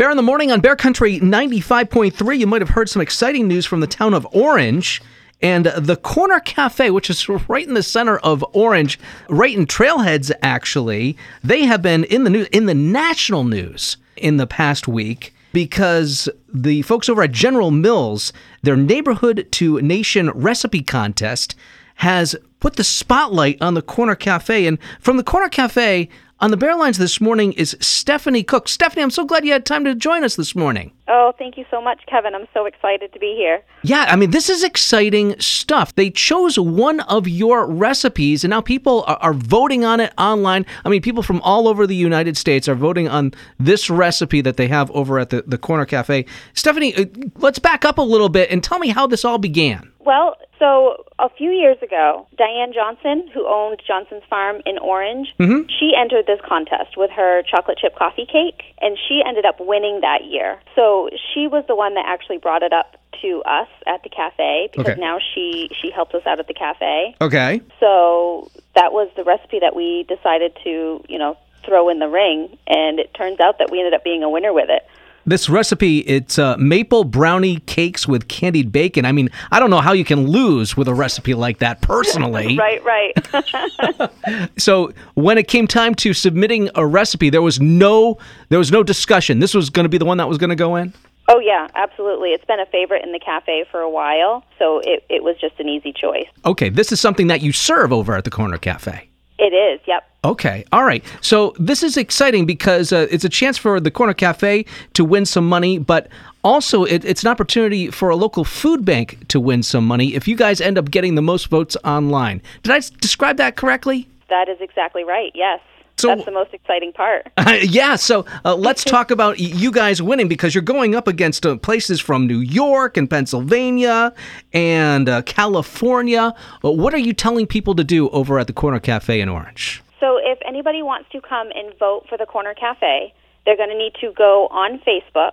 Bear in the morning on Bear Country 95.3. You might have heard some exciting news from the town of Orange. And the Corner Cafe, which is right in the center of Orange, right in Trailheads, actually, they have been in the news, in the national news in the past week because the folks over at General Mills, their neighborhood to nation recipe contest, has put the spotlight on the Corner Cafe. And from the Corner Cafe, on the Bear Lines this morning is Stephanie Cook. Stephanie, I'm so glad you had time to join us this morning. Oh, thank you so much, Kevin. I'm so excited to be here. Yeah, I mean, this is exciting stuff. They chose one of your recipes, and now people are, are, voting on it online. I mean, people from all over the United States are voting on this recipe that they have over at the, the Corner Cafe. Stephanie, uh, let's back up a little bit and tell me how this all began. Well, so a few years ago, Diane Johnson, who owned Johnson's Farm in Orange, mm-hmm. she entered this contest with her chocolate chip coffee cake, and she ended up winning that year. So she was the one that actually brought it up to us at the cafe because okay. now she she helps us out at the cafe. Okay. So that was the recipe that we decided to you know throw in the ring, and it turns out that we ended up being a winner with it. This recipe, it's uh, maple brownie cakes with candied bacon. I mean, I don't know how you can lose with a recipe like that personally. right, right. so when it came time to submitting a recipe, there was no there was no discussion. This was going to be the one that was going to go in. Oh yeah, absolutely. It's been a favorite in the cafe for a while, so it, it was just an easy choice. Okay, this is something that you serve over at the Corner Cafe. It is, yep. Okay, all right. So this is exciting because uh, it's a chance for the Corner Cafe to win some money, but also it, it's an opportunity for a local food bank to win some money if you guys end up getting the most votes online. Did I describe that correctly? That is exactly right, yes. So, That's the most exciting part. Uh, yeah, so uh, let's talk about you guys winning because you're going up against uh, places from New York and Pennsylvania and uh, California. Uh, what are you telling people to do over at the Corner Cafe in Orange? So, if anybody wants to come and vote for the Corner Cafe, they're going to need to go on Facebook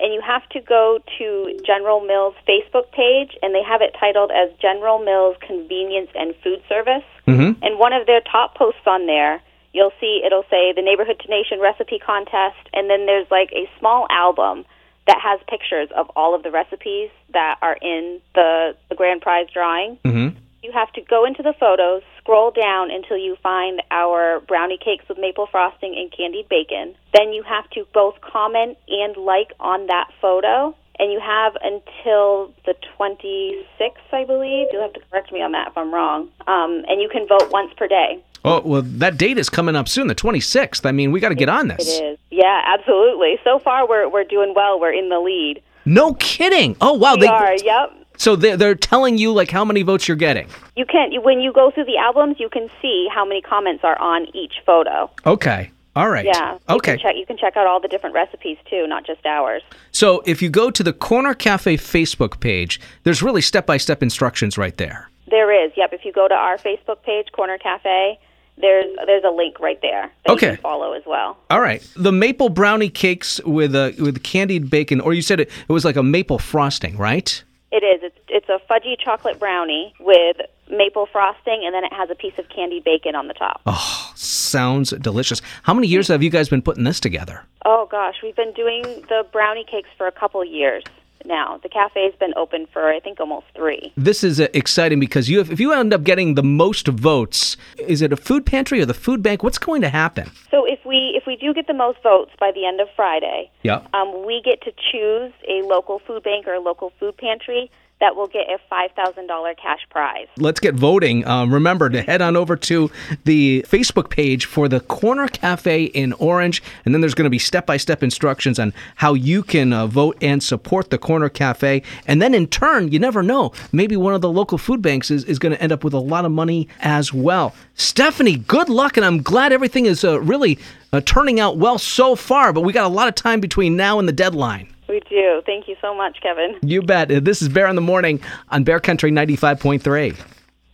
and you have to go to General Mills Facebook page, and they have it titled as General Mills Convenience and Food Service. Mm-hmm. And one of their top posts on there you'll see it'll say the Neighborhood to Nation recipe contest, and then there's like a small album that has pictures of all of the recipes that are in the, the grand prize drawing. Mm-hmm. You have to go into the photos, scroll down until you find our brownie cakes with maple frosting and candied bacon. Then you have to both comment and like on that photo. And you have until the 26th, I believe. You'll have to correct me on that if I'm wrong. Um, and you can vote once per day. Oh, well, that date is coming up soon, the 26th. I mean, we got to get on this. It is. Yeah, absolutely. So far, we're, we're doing well. We're in the lead. No kidding. Oh, wow. We they, are, yep. So they're, they're telling you, like, how many votes you're getting? You can, not when you go through the albums, you can see how many comments are on each photo. Okay. All right. Yeah. Okay. You can, check, you can check out all the different recipes too, not just ours. So if you go to the Corner Cafe Facebook page, there's really step by step instructions right there. There is. Yep. If you go to our Facebook page, Corner Cafe, there's there's a link right there that okay. you can follow as well. All right, the maple brownie cakes with a with candied bacon, or you said it, it was like a maple frosting, right? It is. It's it's a fudgy chocolate brownie with maple frosting, and then it has a piece of candied bacon on the top. Oh, sounds delicious! How many years have you guys been putting this together? Oh gosh, we've been doing the brownie cakes for a couple years now. The cafe's been open for I think almost three. This is uh, exciting because you, if you end up getting the most votes, is it a food pantry or the food bank? What's going to happen? So if we if we do get the most votes by the end of Friday, yeah, um, we get to choose a local food bank or a local food pantry that will get a $5,000 cash prize. Let's get voting. Um, remember to head on over to the Facebook page for the Corner Cafe in Orange, and then there's going to be step by step instructions on how you can uh, vote and support the Corner Cafe. And then in turn, you never know, maybe one of the local food banks is, is going to end up with a lot of money as well. Stephanie, good luck, and I'm glad everything is uh, really uh, turning out well so far, but we got a lot of time between now and the deadline. We do. Thank you so much, Kevin. You bet. This is Bear in the Morning on Bear Country 95.3.